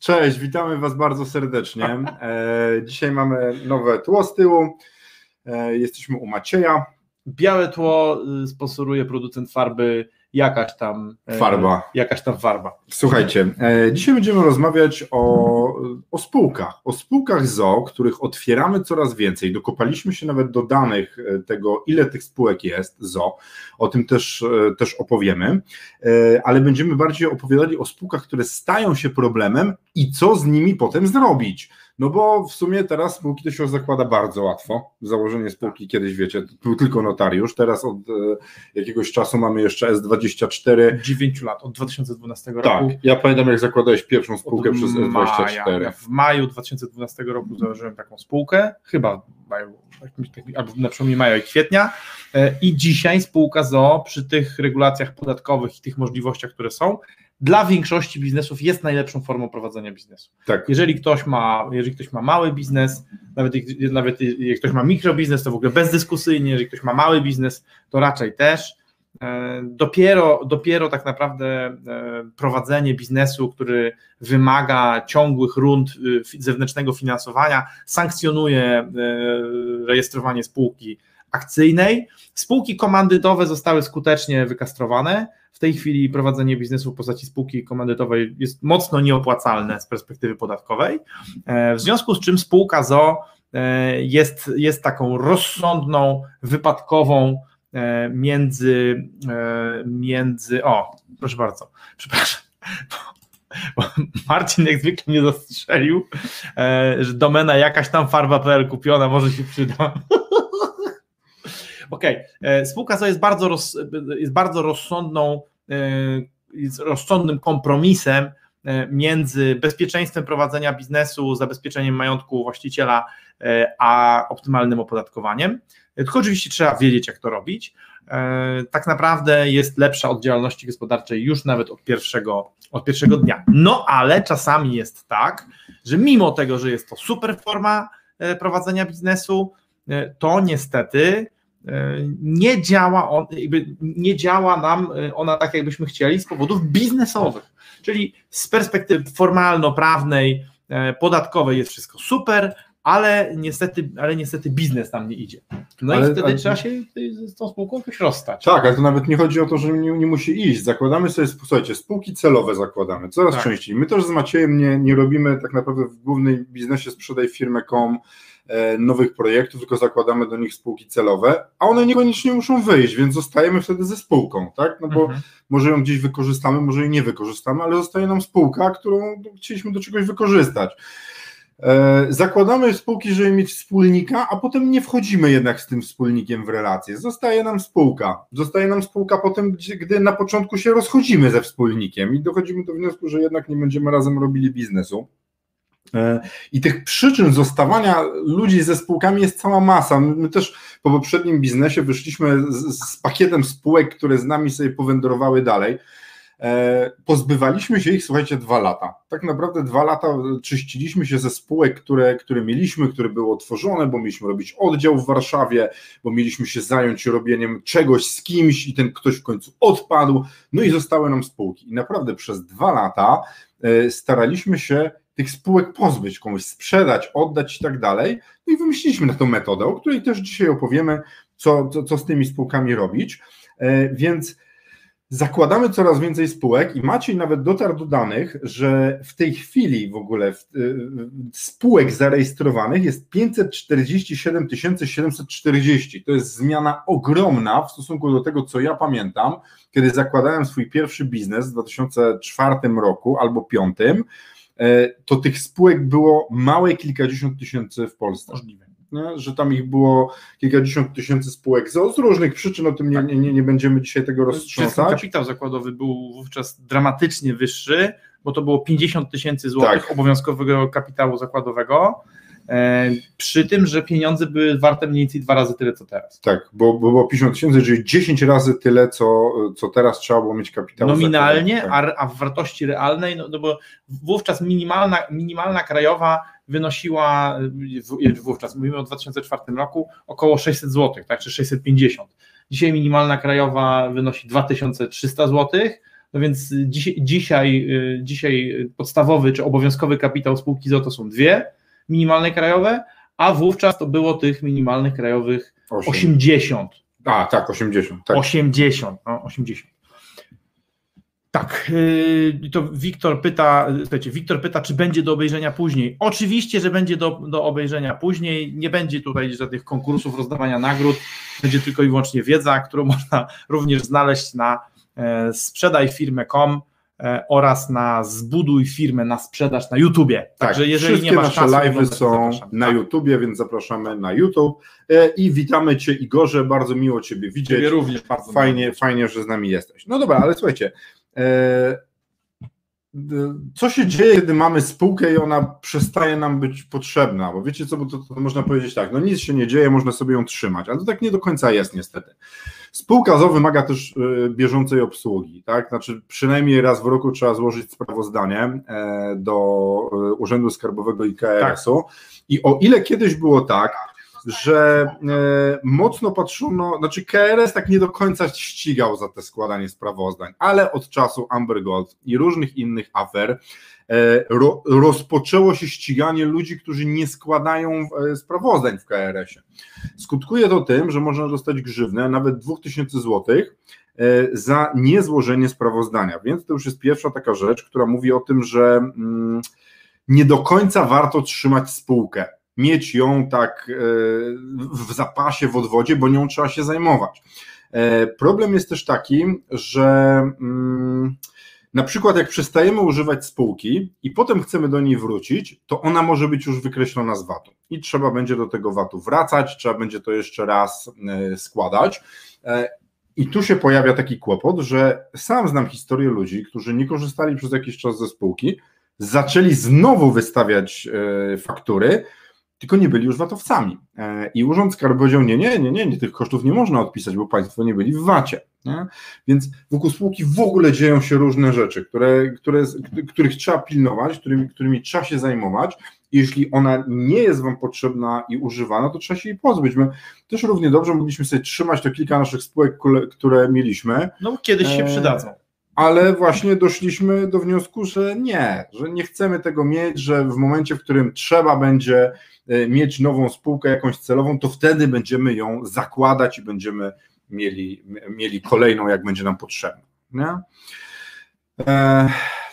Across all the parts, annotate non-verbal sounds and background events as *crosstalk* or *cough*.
cześć, witamy Was bardzo serdecznie. E, dzisiaj mamy nowe tło z tyłu. E, jesteśmy u Macieja. Białe tło y, sponsoruje producent farby jakaś tam e, Farba. Jakaś tam farba. Słuchajcie, e, dzisiaj będziemy rozmawiać o, o spółkach, o spółkach ZO, których otwieramy coraz więcej. Dokopaliśmy się nawet do danych e, tego, ile tych spółek jest ZO. O tym też, też opowiemy, ale będziemy bardziej opowiadali o spółkach, które stają się problemem i co z nimi potem zrobić. No bo w sumie teraz spółki to się zakłada bardzo łatwo. Założenie spółki kiedyś, wiecie, był tylko notariusz. Teraz od e, jakiegoś czasu mamy jeszcze S24. 9 lat, od 2012 Tak, roku. ja pamiętam jak zakładałeś pierwszą spółkę Od przez maja. S24. Ja w maju 2012 roku założyłem taką spółkę, chyba w maju, albo na przełomie maja i kwietnia. E, I dzisiaj spółka ZO przy tych regulacjach podatkowych i tych możliwościach, które są, dla większości biznesów jest najlepszą formą prowadzenia biznesu. Tak, Jeżeli ktoś ma, jeżeli ktoś ma mały biznes, nawet, nawet jak ktoś ma mikrobiznes, to w ogóle bezdyskusyjnie, jeżeli ktoś ma mały biznes, to raczej też. E, Dopiero, dopiero tak naprawdę e, prowadzenie biznesu, który wymaga ciągłych rund fi- zewnętrznego finansowania, sankcjonuje e, rejestrowanie spółki akcyjnej. Spółki komandytowe zostały skutecznie wykastrowane. W tej chwili prowadzenie biznesu w postaci spółki komandytowej jest mocno nieopłacalne z perspektywy podatkowej. E, W związku z czym spółka ZO e, jest, jest taką rozsądną, wypadkową e, między, między. O, proszę bardzo, przepraszam. Marcin jak zwykle mnie zastrzelił, że domena jakaś tam farba.pl kupiona może się przyda. Okej, e, spółka ZO jest bardzo, roz, jest bardzo rozsądną, e, jest rozsądnym kompromisem e, między bezpieczeństwem prowadzenia biznesu, zabezpieczeniem majątku właściciela, a optymalnym opodatkowaniem. Tylko oczywiście trzeba wiedzieć, jak to robić. Tak naprawdę jest lepsza od działalności gospodarczej już nawet od pierwszego, od pierwszego dnia. No ale czasami jest tak, że mimo tego, że jest to super forma prowadzenia biznesu, to niestety nie działa, on, jakby nie działa nam e, ona tak, jakbyśmy chcieli z powodów biznesowych. Czyli z perspektywy formalno-prawnej, e, podatkowej jest wszystko super, ale niestety, ale niestety biznes nam nie idzie. No Ale- i wtedy ale- trzeba się z tą spółką jakoś rozstać. tak, ale to nawet nie chodzi o to, że nie, nie musi iść. Zakładamy sobie, słuchajcie, spółki celowe zakładamy coraz Tak. częściej. My też z Maciejem nie, nie robimy tak naprawdę w głównej biznesie sprzedaj firmę.com e, nowych projektów, tylko zakładamy do nich spółki celowe, a one niekoniecznie muszą wyjść, więc zostajemy wtedy ze spółką, tak? No bo Mhm. może ją gdzieś wykorzystamy, może jej nie wykorzystamy, ale zostaje nam spółka, którą chcieliśmy do czegoś wykorzystać. E, Zakładamy spółki, żeby mieć wspólnika, a potem nie wchodzimy jednak z tym wspólnikiem w relacje. Zostaje nam spółka. Zostaje nam spółka potem, gdzie, gdy na początku się rozchodzimy ze wspólnikiem i dochodzimy do wniosku, że jednak nie będziemy razem robili biznesu. E, I tych przyczyn zostawania ludzi ze spółkami jest cała masa. My też po poprzednim biznesie wyszliśmy z, z pakietem spółek, które z nami sobie powędrowały dalej. E, Pozbywaliśmy się ich, słuchajcie, dwa lata. Tak naprawdę dwa lata czyściliśmy się ze spółek, które, które mieliśmy, które były otworzone, bo mieliśmy robić oddział w Warszawie, bo mieliśmy się zająć robieniem czegoś z kimś i ten ktoś w końcu odpadł. No i zostały nam spółki. I naprawdę przez dwa lata e, staraliśmy się tych spółek pozbyć, komuś sprzedać, oddać i tak dalej. No i wymyśliliśmy na tą metodę, o której też dzisiaj opowiemy, co, co, co z tymi spółkami robić. E, Więc zakładamy coraz więcej spółek i Maciej nawet dotarł do danych, że w tej chwili w ogóle y, spółek zarejestrowanych jest 547 740. To jest zmiana ogromna w stosunku do tego, co ja pamiętam, kiedy zakładałem swój pierwszy biznes w 2004 roku albo 2005, to tych spółek było małe kilkadziesiąt tysięcy w Polsce Możliwe. nie? że tam ich było kilkadziesiąt tysięcy spółek z, z różnych przyczyn, o tym nie, nie, nie, nie będziemy dzisiaj tego roztrząsać. kapitał zakładowy był wówczas dramatycznie wyższy, bo to było 50 tysięcy złotych Tak. obowiązkowego kapitału zakładowego, e, przy tym, że pieniądze były warte mniej więcej dwa razy tyle, co teraz. Tak, bo, bo było 50 tysięcy, czyli 10 razy tyle, co, co teraz trzeba było mieć kapitału. Nominalnie, zakładowego. a, a w wartości realnej, no, no bo wówczas minimalna, minimalna krajowa wynosiła, wówczas, mówimy o 2004 roku, około 600 zł, tak, czy 650. Dzisiaj minimalna krajowa wynosi 2300 zł, no więc dzisiaj, dzisiaj, y, dzisiaj podstawowy czy obowiązkowy kapitał spółki ZO to są dwie minimalne krajowe, a wówczas to było tych minimalnych krajowych Osiem. 80. A, tak, 80. Tak. 80, no 80. Tak, yy, to Wiktor pyta, słuchajcie, Wiktor pyta, czy będzie do obejrzenia później. Oczywiście, że będzie do, do obejrzenia później. Nie będzie tutaj żadnych konkursów, rozdawania nagród. Będzie tylko i wyłącznie wiedza, którą *laughs* można również znaleźć na e, sprzedajfirmę.com oraz na zbuduj firmę na sprzedaż na YouTubie. Tak, Także jeżeli wszystkie nie masz nasze czasu, live'y są zapraszam. na Tak. YouTubie, więc zapraszamy na YouTube. E, I witamy Cię Igorze, bardzo miło Ciebie widzieć. Ciebie również bardzo Fajnie, fajnie, że z nami jesteś. No dobra, ale słuchajcie, e, co się dzieje, kiedy mamy spółkę i ona przestaje nam być potrzebna? Bo wiecie co, bo to, to można powiedzieć tak, no nic się nie dzieje, można sobie ją trzymać, ale to tak nie do końca jest niestety. Spółka ZO wymaga też e, bieżącej obsługi, tak? Znaczy przynajmniej raz w roku trzeba złożyć sprawozdanie e, do e, Urzędu Skarbowego i KRS-u i o ile kiedyś było tak, że e, mocno patrzono, znaczy KRS tak nie do końca ścigał za te składanie sprawozdań, ale od czasu Amber Gold i różnych innych afer e, ro, rozpoczęło się ściganie ludzi, którzy nie składają e, sprawozdań w KRS-ie. Skutkuje to tym, że można dostać grzywnę nawet 2000 zł e, za niezłożenie sprawozdania, więc to już jest pierwsza taka rzecz, która mówi o tym, że mm, nie do końca warto trzymać spółkę mieć ją tak e, w zapasie, w odwodzie, bo nią trzeba się zajmować. E, Problem jest też taki, że mm, na przykład jak przestajemy używać spółki i potem chcemy do niej wrócić, to ona może być już wykreślona z VAT-u i trzeba będzie do tego VAT-u wracać, trzeba będzie to jeszcze raz e, składać. I tu się pojawia taki kłopot, że sam znam historię ludzi, którzy nie korzystali przez jakiś czas ze spółki, zaczęli znowu wystawiać faktury, tylko nie byli już VAT-owcami. E, I Urząd Skarbowy powiedział, nie, nie, nie, nie, nie, tych kosztów nie można odpisać, bo państwo nie byli w VAT-ie. Nie? Więc wokół spółki w ogóle dzieją się różne rzeczy, które, które, których trzeba pilnować, którymi, którymi trzeba się zajmować. I jeśli ona nie jest Wam potrzebna i używana, to trzeba się jej pozbyć. My też równie dobrze mogliśmy sobie trzymać to kilka naszych spółek, które mieliśmy, No kiedyś się E, przydadzą. Ale właśnie doszliśmy do wniosku, że nie, że nie chcemy tego mieć, że w momencie, w którym trzeba będzie e, mieć nową spółkę jakąś celową, to wtedy będziemy ją zakładać i będziemy mieli, mieli kolejną, jak będzie nam potrzebna. Nie? E,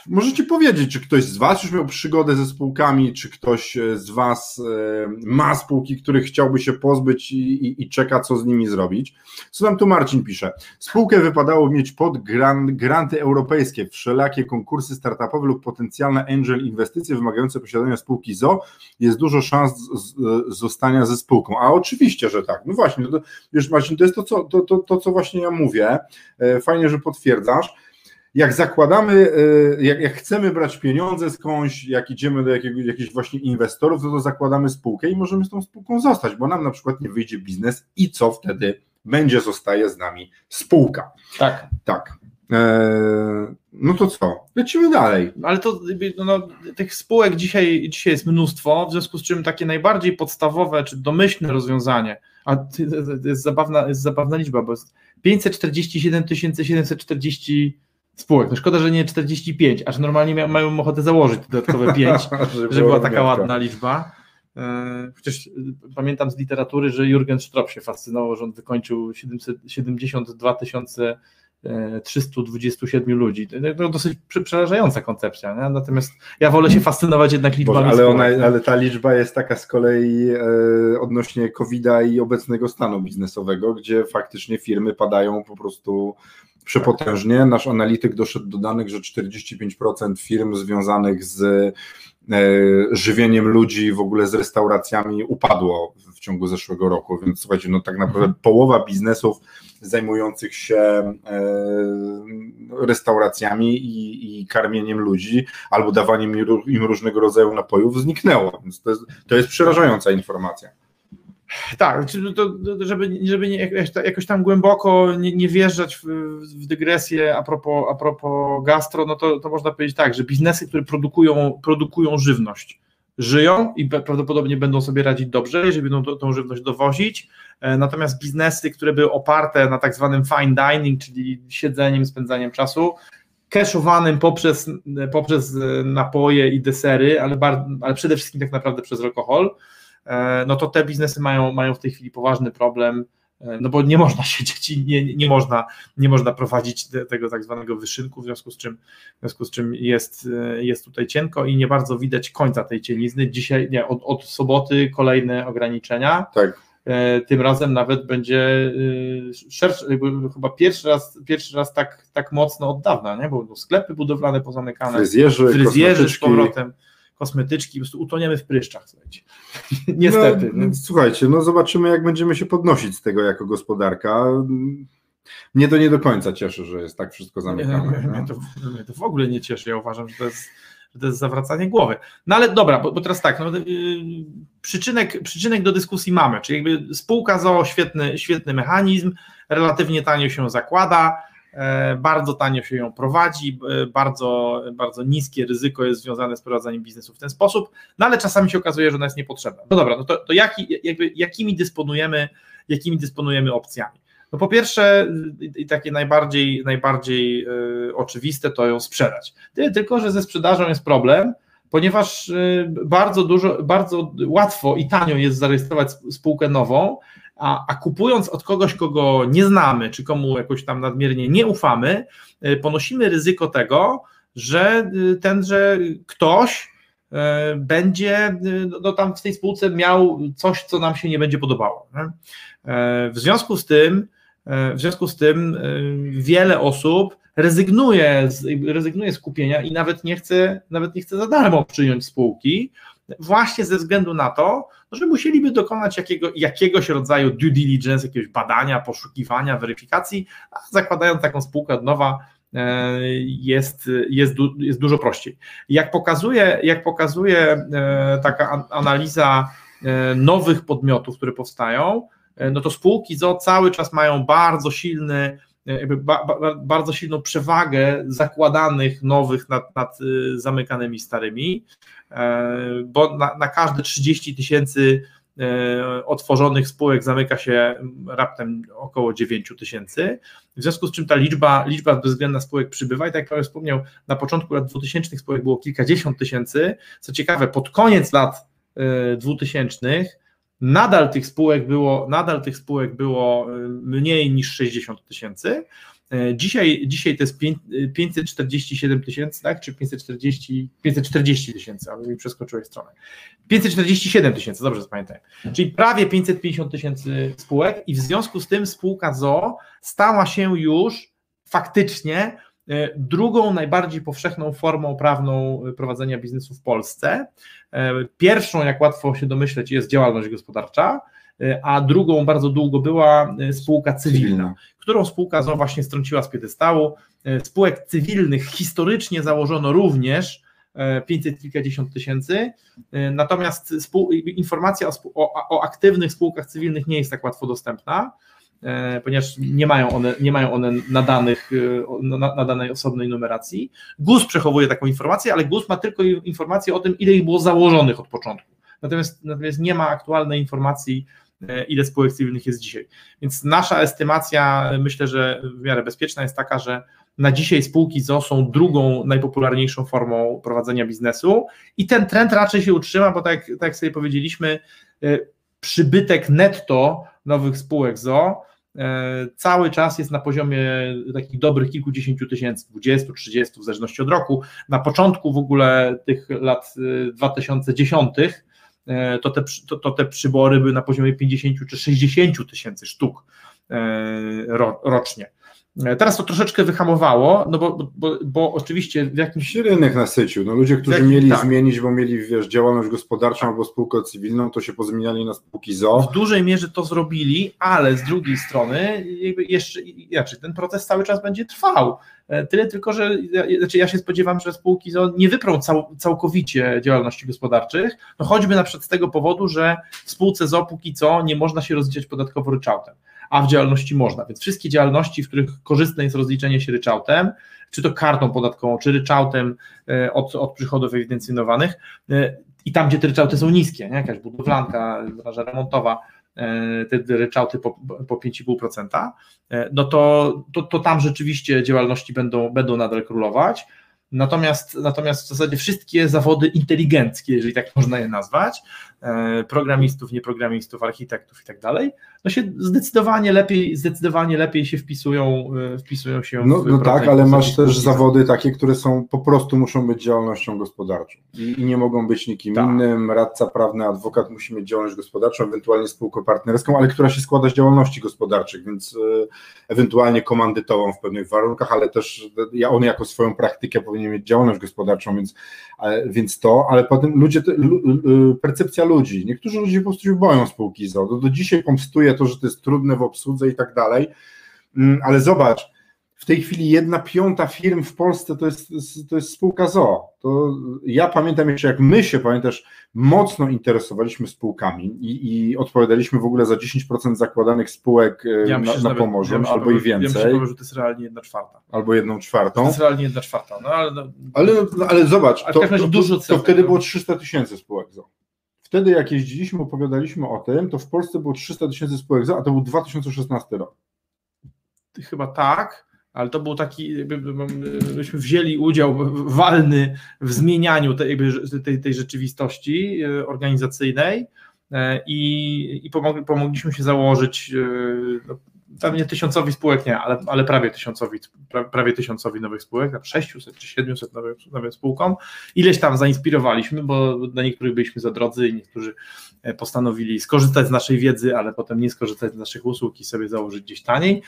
możecie powiedzieć, czy ktoś z Was już miał przygodę ze spółkami, czy ktoś e, z Was e, ma spółki, których chciałby się pozbyć i, i, i czeka, co z nimi zrobić. Co nam tu Marcin pisze? Spółkę wypadało mieć pod gran, granty europejskie, wszelakie konkursy startupowe lub potencjalne angel inwestycje wymagające posiadania spółki ZO. Jest dużo szans z, z, zostania ze spółką. A oczywiście, że tak. No właśnie, to, wiesz Marcin, to jest to co, to, to, to, co właśnie ja mówię. E, Fajnie, że potwierdzasz. Jak zakładamy, e, jak, jak chcemy brać pieniądze skądś, jak idziemy do jakiego, jakichś właśnie inwestorów, to, to zakładamy spółkę i możemy z tą spółką zostać, bo nam na przykład nie wyjdzie biznes i co wtedy będzie, zostaje z nami spółka. Tak. Tak. Eee, no to co? Lecimy dalej. Ale to no, no, tych spółek dzisiaj, dzisiaj jest mnóstwo, w związku z czym takie najbardziej podstawowe czy domyślne rozwiązanie, a jest zabawna, jest zabawna liczba, bo jest 547 740 spółek. No szkoda, że nie 45, aż normalnie mia- mają ochotę założyć dodatkowe *laughs* 5, żeby była taka ładna liczba. E, Chociaż e, pamiętam z literatury, że Jurgen Strop się fascynował, że on wykończył 772 tysiące e, 327 ludzi. To dosyć prze- przerażająca koncepcja. Nie? Natomiast ja wolę się fascynować jednak liczbami. Boże, ale, ona, nie? ale ta liczba jest taka z kolei e, odnośnie COVID-a i obecnego stanu biznesowego, gdzie faktycznie firmy padają po prostu przepotężnie. Nasz analityk doszedł do danych, że 45% firm związanych z żywieniem ludzi, w ogóle z restauracjami upadło w ciągu zeszłego roku, więc słuchajcie, no tak naprawdę połowa biznesów zajmujących się restauracjami i, i karmieniem ludzi albo dawaniem im różnego rodzaju napojów zniknęło, więc to jest, to jest przerażająca informacja. Tak, to, żeby, żeby nie, jakoś tam głęboko nie, nie wjeżdżać w, w, dygresję a propos, a propos gastro, no to, to można powiedzieć tak, że biznesy, które produkują, produkują żywność, żyją i prawdopodobnie będą sobie radzić dobrze, jeżeli będą tą żywność dowozić, e, natomiast biznesy, które były oparte na tak zwanym fine dining, czyli siedzeniem, spędzaniem czasu, cashowanym poprzez, poprzez napoje i desery, ale, ale przede wszystkim tak naprawdę przez alkohol, E, no to te biznesy mają, mają w tej chwili poważny problem, e, no bo nie można *laughs* siedzieć i nie, nie, można, nie można prowadzić tego tak zwanego wyszynku, w związku z czym, w związku z czym jest, e, jest tutaj cienko i nie bardzo widać końca tej cielizny. Dzisiaj, nie, od, od soboty kolejne ograniczenia. Tak. Tym razem nawet będzie szerszy, chyba pierwszy raz, pierwszy raz tak, tak mocno od dawna, nie? bo sklepy budowlane pozamykane, fryzjerzy, fryzjerzy z powrotem kosmetyczki, po prostu utoniemy w pryszczach, słuchajcie. *laughs* Niestety. No, no, słuchajcie, no zobaczymy, jak będziemy się podnosić z tego jako gospodarka. Mnie to nie do końca cieszy, że jest tak wszystko zamykane. Nie, mnie, to, mnie to w ogóle nie cieszy. Ja uważam, że to jest, to jest zawracanie głowy. No ale dobra, bo, bo teraz tak, no, yy, przyczynek, przyczynek do dyskusji mamy, czyli jakby spółka ZOO, świetny, świetny mechanizm, relatywnie tanio się zakłada, bardzo tanio się ją prowadzi, e, bardzo, bardzo niskie ryzyko jest związane z prowadzeniem biznesu w ten sposób, no ale czasami się okazuje, że ona jest niepotrzebna. No dobra, no to, to jaki, jakby, jakimi, dysponujemy, jakimi dysponujemy opcjami? No po pierwsze, i takie najbardziej, najbardziej yy, oczywiste to ją sprzedać. Tylko, że ze sprzedażą jest problem, ponieważ bardzo dużo, bardzo łatwo i tanio jest zarejestrować spółkę nową, a, a kupując od kogoś, kogo nie znamy, czy komu jakoś tam nadmiernie nie ufamy, y, ponosimy ryzyko tego, że y, tenże ktoś y, będzie no, tam w tej spółce miał coś, co nam się nie będzie podobało. Nie? W związku z tym, w związku z tym wiele osób rezygnuje z, rezygnuje z kupienia i nawet nie chce, nawet nie chce za darmo przyjąć spółki, właśnie ze względu na to, że musieliby dokonać jakiego, jakiegoś rodzaju due diligence, jakiegoś badania, poszukiwania, weryfikacji, a zakładając taką spółkę od nowa, e, jest, jest, jest dużo prościej. Jak pokazuje, jak pokazuje e, taka analiza e, nowych podmiotów, które powstają, no to spółki ZO cały czas mają bardzo silny jakby ba, ba, bardzo silną przewagę zakładanych nowych nad, nad zamykanymi starymi. E, bo na, na każde 30 tysięcy e, otworzonych spółek zamyka się raptem około 9 tysięcy, w związku z czym ta liczba, liczba bezwzględna spółek przybywa i tak jak Paweł wspomniał, na początku lat 2000 spółek było kilkadziesiąt tysięcy, co ciekawe, pod koniec lat 2000 e, nadal tych spółek było, nadal tych spółek było mniej niż 60 tysięcy, E, dzisiaj, dzisiaj to jest 547 tysięcy, tak? Czy 540, 540 tysięcy, ale mi przeskoczyłeś stronę. 547 tysięcy, dobrze zapamiętałem. Czyli prawie 550 tysięcy spółek i w związku z tym spółka ZO stała się już faktycznie drugą najbardziej powszechną formą prawną prowadzenia biznesu w Polsce. E, pierwszą, jak łatwo się domyśleć, jest działalność gospodarcza, a drugą bardzo długo była spółka cywilna, którą spółka ZO właśnie strąciła z piedestału. E, spółek cywilnych historycznie założono również 500 e, kilkadziesiąt tysięcy, e, natomiast informacja o, o, o, aktywnych spółkach cywilnych nie jest tak łatwo dostępna, ponieważ nie mają one, nie mają one nadanych, nadanej osobnej numeracji. GUS przechowuje taką informację, ale GUS ma tylko informację o tym, ile ich było założonych od początku. Natomiast, natomiast nie ma aktualnej informacji E, ile spółek cywilnych jest dzisiaj. Więc nasza estymacja, myślę, że w miarę bezpieczna jest taka, że na dzisiaj spółki ZO są drugą najpopularniejszą formą prowadzenia biznesu i ten trend raczej się utrzyma, bo tak, tak sobie powiedzieliśmy, e, przybytek netto nowych spółek ZO e, cały czas jest na poziomie takich dobrych kilkudziesięciu tysięcy, 20, 30 w zależności od roku. Na początku w ogóle tych lat 2010 E, to te, to, to te przybory były na poziomie 50 czy 60 tysięcy sztuk e, rocznie. E, teraz to troszeczkę wyhamowało, no bo, bo, bo oczywiście w jakimś... Rynek nasycił. No ludzie, którzy Jakim- mieli tak. zmienić, bo mieli wiesz, działalność gospodarczą albo spółkę cywilną, to się pozmieniali na spółki ZO. W dużej mierze to zrobili, ale z drugiej strony jeszcze, znaczy ten proces cały czas będzie trwał. E, Tyle tylko, że znaczy ja się spodziewam, że spółki ZO nie wyprą cał, całkowicie działalności gospodarczych, no choćby na przykład z tego powodu, że w spółce ZO póki co nie można się rozliczać podatkowo ryczałtem, a w działalności można, więc wszystkie działalności, w których korzystne jest rozliczenie się ryczałtem, czy to kartą podatkową, czy ryczałtem e, od, od przychodów ewidencjonowanych, e, i tam, gdzie te ryczałty są niskie, nie? jakaś budowlanka, branża remontowa, e, te ryczałty po, po 5,5%, e, no to, to, to tam rzeczywiście działalności będą, będą nadal królować. Natomiast, natomiast w zasadzie wszystkie zawody inteligenckie, jeżeli tak można je nazwać, programistów, nieprogramistów, architektów i tak dalej, no się zdecydowanie lepiej, zdecydowanie lepiej się wpisują, e, wpisują się No, w no tak, ale masz też zawody takie, które są po prostu muszą być działalnością gospodarczą i, i nie mogą być nikim Tak. innym. Radca prawny, adwokat musi mieć działalność gospodarczą, ewentualnie spółkę partnerską, ale która się składa z działalności gospodarczych, więc e, ewentualnie komandytową w pewnych warunkach, ale też e, ja- on jako swoją praktykę powinien mieć działalność gospodarczą, więc, e, więc to, ale potem ludzie, percepcja ludzi, niektórzy ludzie po prostu się boją spółki ZO, do, do dzisiaj pomstuje to, że to jest trudne w obsłudze i tak dalej, Mm, ale zobacz, w tej chwili jedna piąta firm w Polsce to jest, to jest spółka ZO. To ja pamiętam jeszcze, jak my się, pamiętasz, mocno interesowaliśmy spółkami i, i odpowiadaliśmy w ogóle za 10% zakładanych spółek e, Ja na, myślę, na Pomorzu, ja albo i że- Ja myślę, więcej, że to jest realnie jedna czwarta. albo jedną To czwartą. jest realnie jedna czwarta, no ale no, Ale, ale zobacz, Ale to, to, to, to wtedy było 300 tysięcy spółek ZO. Wtedy jak jeździliśmy, opowiadaliśmy o tym, to w Polsce było 300 tysięcy spółek a to był 2016 rok. chyba tak, ale to był taki, myśmy wzięli udział walny w zmienianiu tej, tej, tej rzeczywistości e, organizacyjnej e, i, i pomog, pomogliśmy się założyć e, no, pewnie tysiącowi spółek nie, ale, ale prawie tysiącowi, pra, prawie tysiącowi nowych spółek, tam 600 czy 700 nowych, spółkom. Ileś tam zainspirowaliśmy, bo dla niektórych byliśmy za drodzy i niektórzy e, postanowili skorzystać z naszej wiedzy, ale potem nie skorzystać z naszych usług i sobie założyć gdzieś taniej.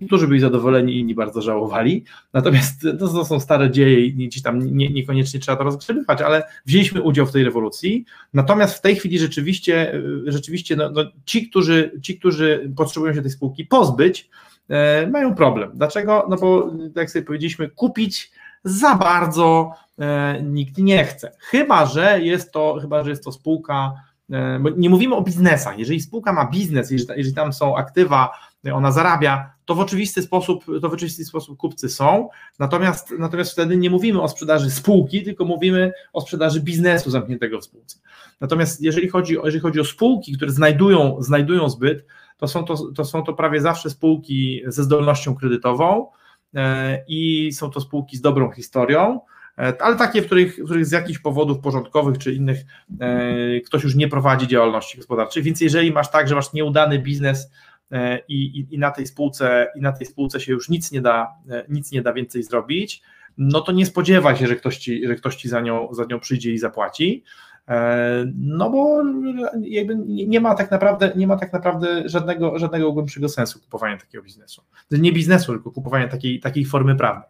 Niektórzy byli zadowoleni, inni bardzo żałowali. Natomiast to, to są stare dzieje i gdzieś tam nie, niekoniecznie trzeba to rozgrzebywać, ale wzięliśmy udział w tej rewolucji. Natomiast w tej chwili rzeczywiście, e, rzeczywiście no, no, ci, którzy, ci, którzy potrzebują się tej spółki pozbyć, e, mają problem. Dlaczego? No bo, jak sobie powiedzieliśmy, kupić za bardzo e, nikt nie chce. Chyba, że jest to, chyba, że jest to spółka, e, bo nie mówimy o biznesach. Jeżeli spółka ma biznes, jeżeli, tam są aktywa, ona zarabia, to w oczywisty sposób, to w oczywisty sposób kupcy są, natomiast, natomiast wtedy nie mówimy o sprzedaży spółki, tylko mówimy o sprzedaży biznesu zamkniętego w spółce. Natomiast jeżeli chodzi, jeżeli chodzi o spółki, które znajdują, znajdują zbyt, to są to, to są to prawie zawsze spółki ze zdolnością kredytową e, i są to spółki z dobrą historią, e, ale takie, w których, w których z jakichś powodów porządkowych czy innych e, ktoś już nie prowadzi działalności gospodarczej. Więc jeżeli masz tak, że masz nieudany biznes i, i, i na tej spółce i na tej spółce się już nic nie da, nic nie da więcej zrobić, no to nie spodziewaj się, że ktoś ci, że ktoś ci za, nią, za nią przyjdzie i zapłaci. E, No bo jakby nie ma tak naprawdę, nie ma tak naprawdę żadnego, żadnego głębszego sensu kupowania takiego biznesu. Nie biznesu, tylko kupowania takiej, takiej formy prawnej.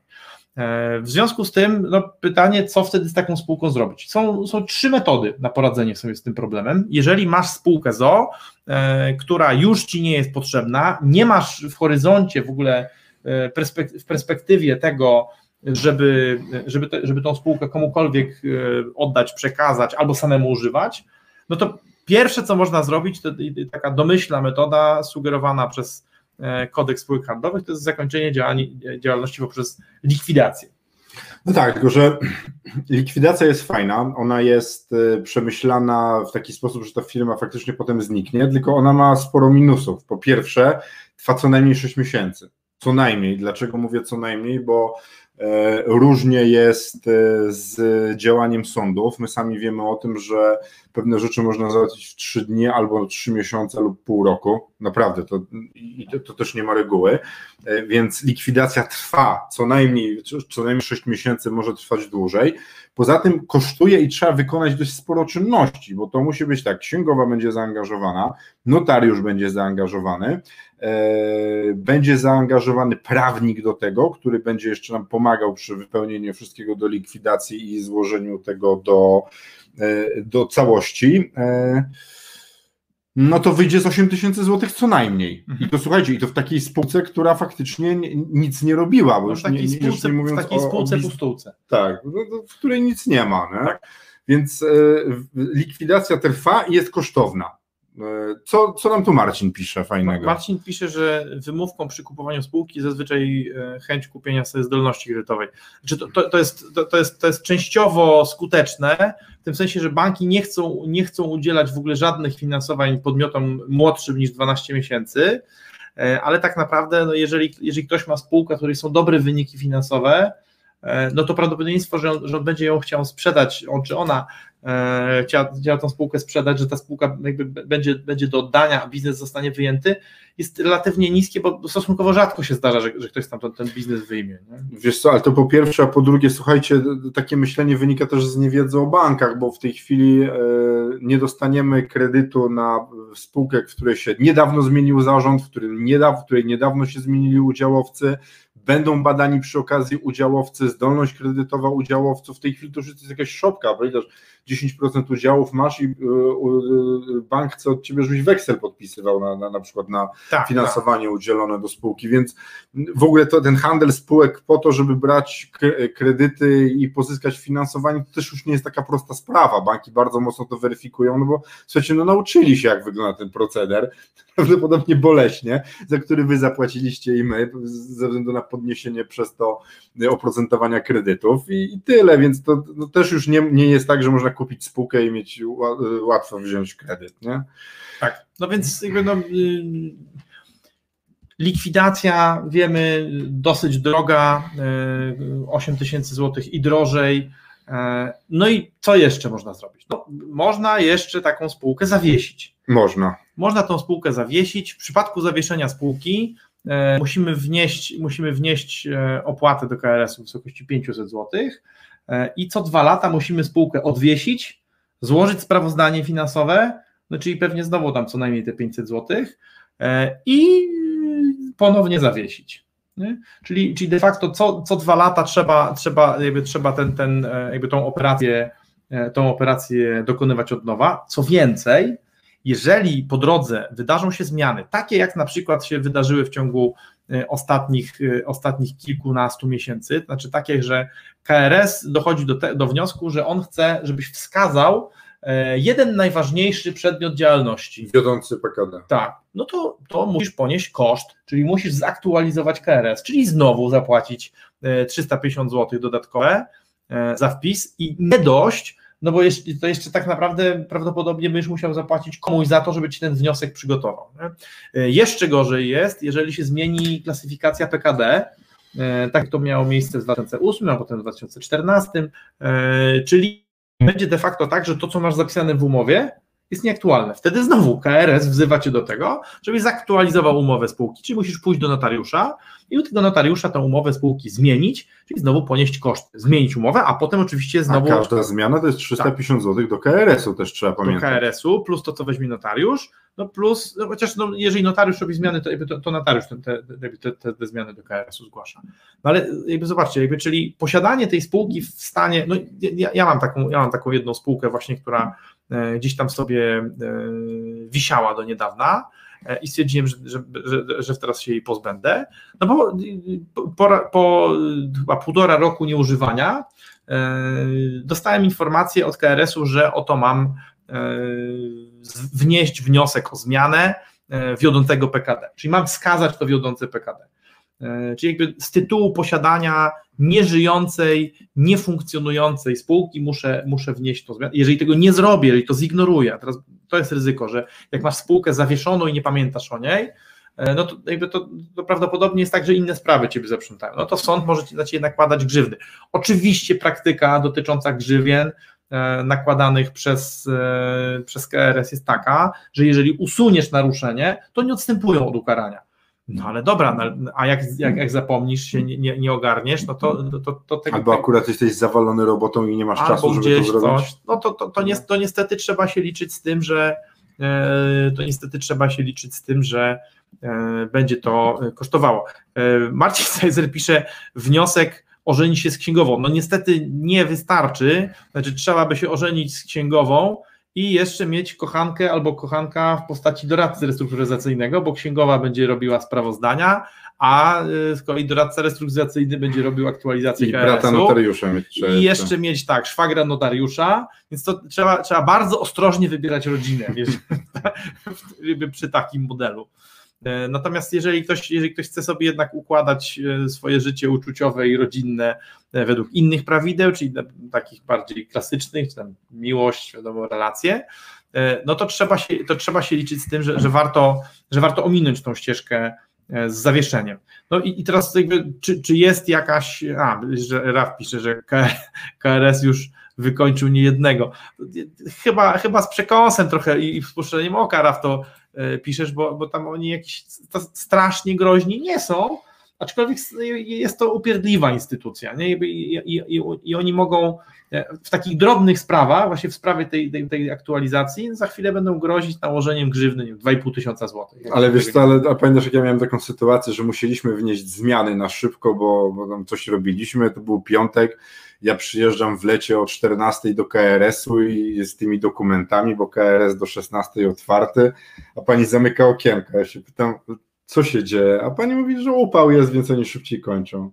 E, W związku z tym no, pytanie, co wtedy z taką spółką zrobić? Są, są trzy metody na poradzenie sobie z tym problemem. Jeżeli masz spółkę ZO, e, która już ci nie jest potrzebna, nie masz w horyzoncie w ogóle e, perspek- w perspektywie tego, żeby, żeby, te, żeby tą spółkę komukolwiek e, oddać, przekazać albo samemu używać, no to pierwsze, co można zrobić, to taka domyślna metoda sugerowana przez e, kodeks spółek handlowych, to jest zakończenie działalności poprzez likwidację. No tak, że likwidacja jest fajna, ona jest e, przemyślana w taki sposób, że ta firma faktycznie potem zniknie, tylko ona ma sporo minusów. Po pierwsze, trwa co najmniej 6 miesięcy. Co najmniej. Dlaczego mówię co najmniej? Bo różnie jest e, z działaniem sądów. My sami wiemy o tym, że pewne rzeczy można załatwić w trzy dni albo trzy miesiące lub pół roku. Naprawdę, to, i to, to też nie ma reguły. E, więc likwidacja trwa co najmniej, co najmniej 6 miesięcy, może trwać dłużej. Poza tym kosztuje i trzeba wykonać dość sporo czynności, bo to musi być tak, księgowa będzie zaangażowana, notariusz będzie zaangażowany, e, będzie zaangażowany prawnik do tego, który będzie jeszcze nam pomagał przy wypełnieniu wszystkiego do likwidacji i złożeniu tego do, do całości. E, no to wyjdzie z 8 tysięcy złotych co najmniej. Mhm. I to słuchajcie, i to w takiej spółce, która faktycznie nic nie robiła. Bo no, już takiej nie, spółce, nie mówiąc w takiej spółce o, pustułce. Tak, no, w której nic nie ma. Nie? Tak. Więc e, likwidacja trwa i jest kosztowna. E, co, co nam tu Marcin pisze fajnego? Marcin pisze, że wymówką przy kupowaniu spółki zazwyczaj e, chęć kupienia sobie zdolności kredytowej. Znaczy to, to, to, jest, to, to, jest, to jest częściowo skuteczne, w tym sensie, że banki nie chcą, nie chcą udzielać w ogóle żadnych finansowań podmiotom młodszym niż 12 miesięcy, e, ale tak naprawdę, no jeżeli, jeżeli ktoś ma spółkę, której są dobre wyniki finansowe, no to prawdopodobieństwo, że on, że on będzie ją chciał sprzedać, on czy ona chciała, chciała tą spółkę sprzedać, że ta spółka jakby będzie, będzie do oddania, a biznes zostanie wyjęty, jest relatywnie niskie, bo stosunkowo rzadko się zdarza, że, że ktoś tam ten, ten biznes wyjmie. Nie? Wiesz co, ale to po pierwsze, a po drugie, słuchajcie, takie myślenie wynika też z niewiedzy o bankach, bo w tej chwili e, nie dostaniemy kredytu na spółkę, w której się niedawno zmienił zarząd, w, w której niedawno się zmienili udziałowcy, będą badani przy okazji udziałowcy, zdolność kredytowa udziałowców. W tej chwili to już jest jakaś szopka, ponieważ 10% udziałów masz i y, y, bank chce od ciebie, żebyś weksel podpisywał na, na, na przykład na tak, finansowanie tak. udzielone do spółki, więc w ogóle to ten handel spółek po to, żeby brać kredyty i pozyskać finansowanie, to też już nie jest taka prosta sprawa. Banki bardzo mocno to weryfikują, no bo słuchajcie, no nauczyli się, jak wygląda ten proceder, *laughs* prawdopodobnie boleśnie, za który wy zapłaciliście i my, ze względu na podniesienie przez to oprocentowania kredytów i, i tyle, więc to no też już nie, nie jest tak, że można kupić spółkę i mieć łatwo wziąć kredyt, nie? Tak, no więc jakby no, y, likwidacja, wiemy, dosyć droga, 8 y, tysięcy złotych i drożej, y, no i co jeszcze można zrobić? No, można jeszcze taką spółkę zawiesić. Można. Można tą spółkę zawiesić. W przypadku zawieszenia spółki musimy wnieść, musimy wnieść opłatę do KRS-u w wysokości 500 złotych E, i co dwa lata musimy spółkę odwiesić, złożyć sprawozdanie finansowe, no czyli pewnie znowu tam co najmniej te 500 zł e, i ponownie zawiesić. Nie? Czyli, czyli de facto co, co dwa lata trzeba, trzeba, jakby trzeba ten, ten, e, jakby tą operację, tą operację dokonywać od nowa. Co więcej, jeżeli po drodze wydarzą się zmiany, takie jak na przykład się wydarzyły w ciągu e, ostatnich, e, ostatnich kilkunastu miesięcy, znaczy takie, że KRS dochodzi do, te, do wniosku, że on chce, żebyś wskazał e, jeden najważniejszy przedmiot działalności. Wiodący PKD. Tak, no to, to musisz ponieść koszt, czyli musisz zaktualizować KRS, czyli znowu zapłacić 350 zł dodatkowe za wpis i nie dość, no bo jeszcze, to jeszcze tak naprawdę prawdopodobnie będziesz musiał zapłacić komuś za to, żeby ci ten wniosek przygotował. Nie? E, jeszcze gorzej jest, jeżeli się zmieni klasyfikacja PKD, e, tak to miało miejsce w 2008, a potem w 2014, e, czyli będzie de facto tak, że to, co masz zapisane w umowie, jest nieaktualne. Wtedy znowu KRS wzywa cię do tego, żebyś zaktualizował umowę spółki, czyli musisz pójść do notariusza i u tego notariusza tę umowę spółki zmienić, czyli znowu ponieść koszty, zmienić umowę, a potem oczywiście znowu... A każda zmiana to jest 350 tak. zł do KRS-u też trzeba pamiętać. Do KRS-u, plus to, co weźmie notariusz, no plus, no chociaż no, jeżeli notariusz robi zmiany, to, to, to notariusz te, te, te, te, zmiany do KRS-u zgłasza. No ale jakby zobaczcie, jakby, czyli posiadanie tej spółki w stanie, no ja, ja, mam taką, ja mam taką jedną spółkę właśnie, która E, gdzieś tam sobie e, wisiała do niedawna e, i stwierdziłem, że, że, że, że teraz się jej pozbędę. No bo po, po chyba półtora roku nieużywania dostałem informację od KRS-u, że oto mam wnieść wniosek o zmianę wiodącego PKD, czyli mam wskazać to wiodące PKD. E, czyli jakby z tytułu posiadania nieżyjącej, niefunkcjonującej spółki muszę, muszę wnieść to zmianę. Jeżeli tego nie zrobię, jeżeli to zignoruję, teraz to jest ryzyko, że jak masz spółkę zawieszoną i nie pamiętasz o niej, e, no to jakby to, to prawdopodobnie jest tak, że inne sprawy ciebie zaprzątają. No to sąd może na ciebie nakładać grzywny. Oczywiście praktyka dotycząca grzywien e, nakładanych przez, e, przez KRS jest taka, że jeżeli usuniesz naruszenie, to nie odstępują od ukarania. No ale dobra, no, a jak, jak, jak zapomnisz się, nie, nie, nie ogarniesz, no to, to, to tego. Albo akurat jesteś zawalony robotą i nie masz czasu, żeby to zrobić. Coś, no to, to, to, to niestety trzeba się liczyć z tym, że to niestety trzeba się liczyć z tym, że będzie to kosztowało. Marcin Sejzer pisze wniosek ożenić się z księgową. No niestety nie wystarczy, znaczy trzeba by się ożenić z księgową i jeszcze mieć kochankę albo kochanka w postaci doradcy restrukturyzacyjnego, bo księgowa będzie robiła sprawozdania, a y, z kolei doradca restrukturyzacyjny będzie robił aktualizację I brata notariusza mieć I jeszcze mieć tak, szwagra notariusza, więc to trzeba, trzeba bardzo ostrożnie wybierać rodzinę wiesz, *laughs* przy takim modelu. E, natomiast jeżeli ktoś, jeżeli ktoś chce sobie jednak układać e, swoje życie uczuciowe i rodzinne e, według innych prawideł, czyli takich bardziej klasycznych, czy tam miłość, wiadomo, relacje, no to trzeba się, to trzeba się liczyć z tym, że, że, warto, że warto ominąć tą ścieżkę z zawieszeniem. No i, i teraz jakby, czy, czy jest jakaś, a, że Raf pisze, że KRS już wykończył niejednego. Chyba, chyba z przekąsem trochę i, i spuszczeniem oka Raf to E, piszesz, bo, bo tam oni jakiś strasznie groźni nie są, aczkolwiek jest to upierdliwa instytucja nie? I, i, i, oni mogą e, w takich drobnych sprawach, właśnie w sprawie tej, tej, tej, aktualizacji, za chwilę będą grozić nałożeniem grzywny 2,5 tysiąca złotych. Ale wiesz co, ale a pamiętasz jak ja miałem taką sytuację, że musieliśmy wnieść zmiany na szybko, bo, bo tam coś robiliśmy, to był piątek, ja przyjeżdżam w lecie o 14 do KRS-u i z tymi dokumentami, bo KRS do 16 otwarty, a pani zamyka okienka. Ja się pytam, co się dzieje? A pani mówi, że upał jest, więc oni szybciej kończą.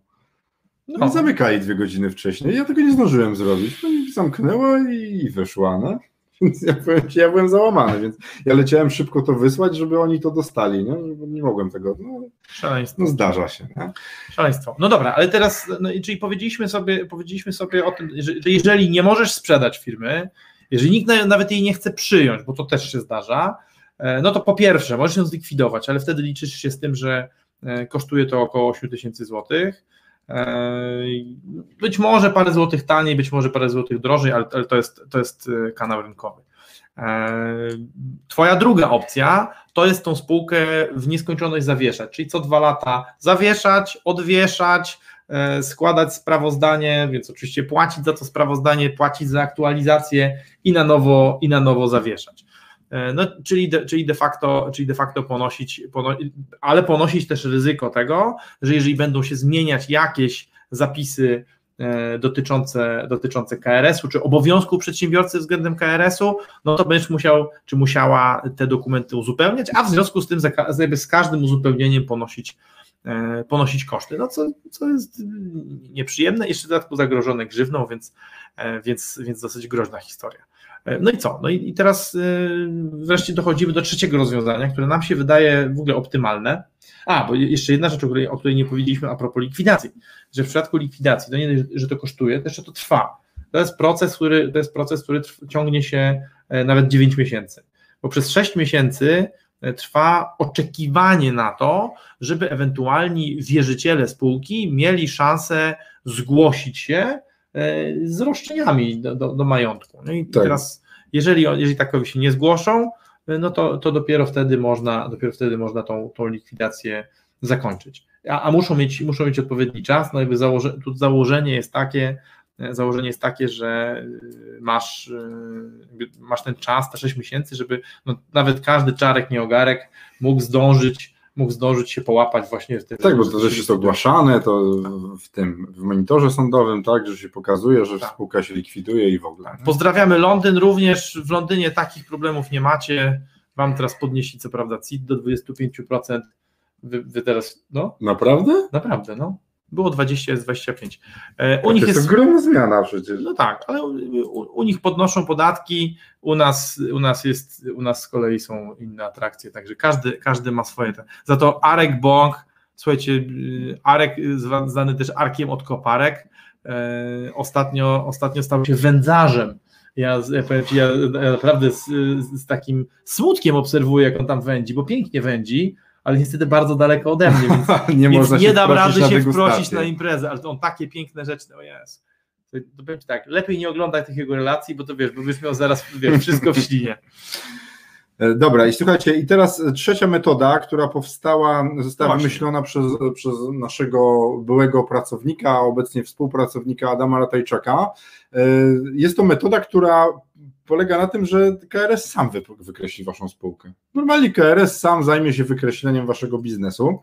No, no. zamykali dwie godziny wcześniej. Ja tego nie zdążyłem zrobić. Pani zamknęła i wyszła. No. Więc ja powiem ci, ja byłem załamany, więc ja leciałem szybko to wysłać, żeby oni to dostali, nie, nie mogłem tego, no, Szaleństwo. no zdarza się. Nie? Szaleństwo. No dobra, ale teraz, no, czyli powiedzieliśmy sobie, powiedzieliśmy sobie o tym, że, że jeżeli nie możesz sprzedać firmy, jeżeli nikt nawet jej nie chce przyjąć, bo to też się zdarza, e, no to po pierwsze, możesz ją zlikwidować, ale wtedy liczysz się z tym, że e, kosztuje to około 8 tysięcy złotych, być może parę złotych taniej, być może parę złotych drożej, ale, ale to, jest, to jest e, kanał rynkowy. Twoja druga opcja to jest tą spółkę w nieskończoność zawieszać, czyli co dwa lata zawieszać, odwieszać, e, składać sprawozdanie, więc oczywiście płacić za to sprawozdanie, płacić za aktualizację i na nowo, i na nowo zawieszać. E, no, czyli, de, czyli, de facto, czyli de facto ponosić, pono, ale ponosić też ryzyko tego, że jeżeli będą się zmieniać jakieś zapisy e, dotyczące, dotyczące KRS-u, czy obowiązku przedsiębiorcy względem KRS-u, no to będziesz musiał, czy musiała te dokumenty uzupełniać, a w związku z tym z każdym uzupełnieniem ponosić, e, ponosić koszty, no co, co jest nieprzyjemne, jeszcze w dodatku zagrożone grzywną, więc, więc, więc dosyć groźna historia. E, no i co? No i teraz e, wreszcie dochodzimy do trzeciego rozwiązania, które nam się wydaje w ogóle optymalne. A, bo jeszcze jedna rzecz, o której, o której nie powiedzieliśmy a propos likwidacji, że w przypadku likwidacji, to nie, że to kosztuje, to jeszcze to trwa. To jest proces, który, to jest proces, który ciągnie się e, nawet 9 miesięcy, bo przez 6 miesięcy trwa oczekiwanie na to, żeby ewentualni wierzyciele spółki mieli szansę zgłosić się E, z roszczeniami do, do, do majątku. No i tak. teraz, jeżeli, jeżeli takowi się nie zgłoszą, e, no to, to dopiero wtedy można, dopiero wtedy można tą, tą likwidację zakończyć. A, a muszą, mieć, muszą mieć odpowiedni czas, no jakby założe, tu założenie jest takie, e, założenie jest takie, że masz, masz ten czas, te 6 miesięcy, żeby no, nawet każdy czarek, nieogarek mógł zdążyć mógł zdążyć się połapać właśnie w tym. Tak, bo to też jest ogłaszane, to w tym, w monitorze sądowym, tak, że się pokazuje, że tak. spółka się likwiduje i w ogóle. Pozdrawiamy Londyn, również w Londynie takich problemów nie macie. Wam teraz podnieśli co prawda CIT do 25%. Wy, wy teraz, no? Naprawdę? Naprawdę, no. Było 20, jest 25. E, u nich to jest ogromna zmiana przecież. No tak, ale u, u, nich podnoszą podatki, u nas, u nas jest, u nas z kolei są inne atrakcje, także każdy, każdy ma swoje. Za to Arek Bąk, słuchajcie, y, Arek zwany też Arkiem od koparek, e, ostatnio, ostatnio stał się wędzarzem. Ja, ja powiem Ci, ja naprawdę z, z takim smutkiem obserwuję, jak on tam wędzi, bo pięknie wędzi, ale niestety bardzo daleko ode mnie, więc *laughs* nie, więc nie dam rady się wprosić na imprezę, ale to on takie piękne rzeczy, o jest. to, powiem tak, lepiej nie oglądaj tych jego relacji, bo to wiesz, bo byś miał zaraz wiesz, wszystko w ślinie. *laughs* E, dobra, i słuchajcie, i teraz trzecia metoda, która powstała, została Właśnie. wymyślona przez, przez naszego byłego pracownika, obecnie współpracownika Adama Ratajczaka. E, Jest to metoda, która polega na tym, że KRS sam wy, wykreśli waszą spółkę. Normalnie KRS sam zajmie się wykreśleniem waszego biznesu.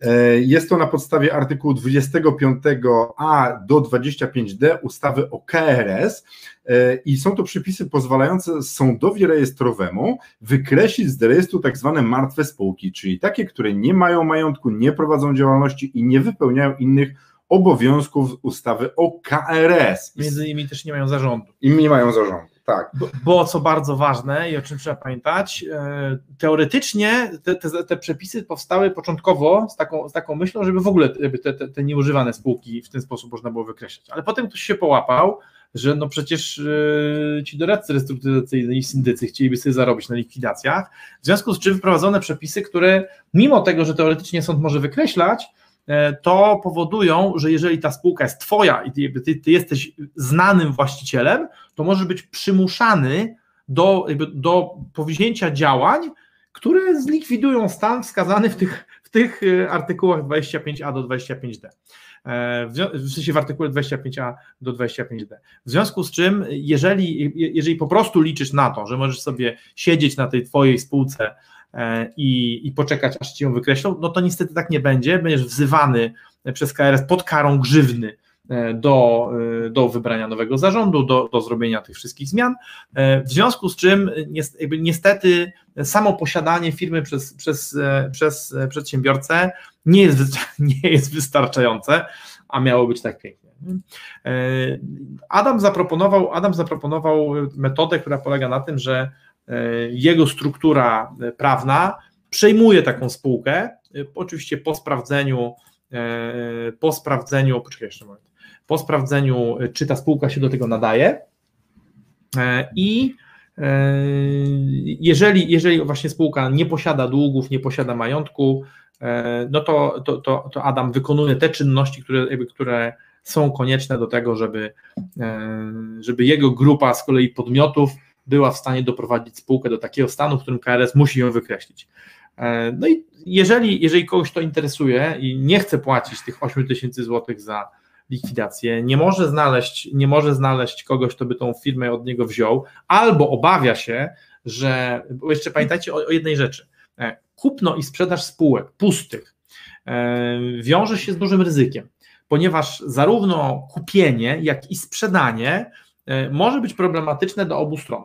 E, Jest to na podstawie artykułu 25a do 25d ustawy o KRS e, i są to przepisy pozwalające sądowi rejestrowemu wykreślić z rejestru tak zwane martwe spółki, czyli takie, które nie mają majątku, nie prowadzą działalności i nie wypełniają innych obowiązków ustawy o KRS. Między innymi też nie mają zarządu. I nie mają zarządu, tak. Bo, bo co bardzo ważne i o czym trzeba pamiętać, e, teoretycznie te, te, te przepisy powstały początkowo z taką, z taką myślą, żeby w ogóle te, te, nieużywane spółki w ten sposób można było wykreślać. Ale potem ktoś się połapał, że no przecież e, ci doradcy restrukturyzacyjni i syndycy chcieliby sobie zarobić na likwidacjach, w związku z czym wprowadzone przepisy, które mimo tego, że teoretycznie sąd może wykreślać, to powodują, że jeżeli ta spółka jest twoja i ty, ty, ty jesteś znanym właścicielem, to możesz być przymuszany do, do powzięcia działań, które zlikwidują stan wskazany w tych, w tych e, artykułach 25a do 25d. E, W sensie w artykule 25a do 25d. W związku z czym, jeżeli, jeżeli po prostu liczysz na to, że możesz sobie siedzieć na tej twojej spółce e, i, i poczekać, aż ci ją wykreślą, no to niestety tak nie będzie. Będziesz wzywany przez KRS pod karą grzywny e, do, e, do wybrania nowego zarządu, do, do zrobienia tych wszystkich zmian. E, W związku z czym e, niestety samo posiadanie firmy przez, przez, e, przez e, przedsiębiorcę nie jest, *laughs* nie jest wystarczające, a miało być tak pięknie. E, Adam zaproponował, Adam zaproponował metodę, która polega na tym, że e, jego struktura e, prawna przejmuje taką spółkę, e, oczywiście po sprawdzeniu, e, po sprawdzeniu, poczekaj jeszcze moment, po sprawdzeniu, e, czy ta spółka się do tego nadaje. E, i e, jeżeli, jeżeli właśnie spółka nie posiada długów, nie posiada majątku, e, no to, to, to, to Adam wykonuje te czynności, które, jakby, które są konieczne do tego, żeby, e, żeby jego grupa z kolei podmiotów była w stanie doprowadzić spółkę do takiego stanu, w którym KRS musi ją wykreślić. E, No i jeżeli, jeżeli kogoś to interesuje i nie chce płacić tych 8 tysięcy złotych za likwidację, nie może znaleźć, nie może znaleźć kogoś, kto by tą firmę od niego wziął, albo obawia się, że, bo jeszcze pamiętajcie o, o jednej rzeczy, E, kupno i sprzedaż spółek pustych e, wiąże się z dużym ryzykiem, ponieważ zarówno kupienie, jak i sprzedanie może być problematyczne do obu stron.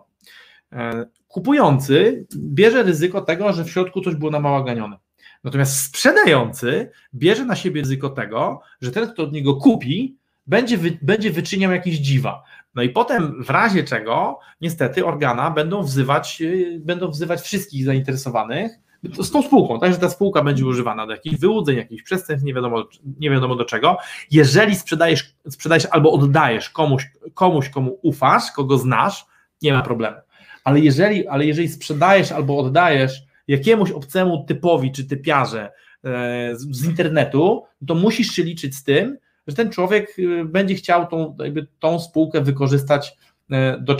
E, Kupujący bierze ryzyko tego, że w środku coś było namałaganione. Natomiast sprzedający bierze na siebie ryzyko tego, że ten, kto od niego kupi, będzie, wy, będzie wyczyniał jakieś dziwa. No i potem w razie czego niestety organa będą wzywać, yy, będą wzywać wszystkich zainteresowanych z tą spółką, tak, że ta spółka będzie używana do jakichś wyłudzeń, jakichś przestępstw, nie wiadomo, nie wiadomo do czego. Jeżeli sprzedajesz, sprzedajesz albo oddajesz komuś, komuś, komu ufasz, kogo znasz, nie ma problemu. Ale jeżeli, ale jeżeli sprzedajesz albo oddajesz jakiemuś obcemu typowi czy typiarze e, z, internetu, to musisz się liczyć z tym, że ten człowiek y, będzie chciał tą, jakby tą spółkę wykorzystać e, do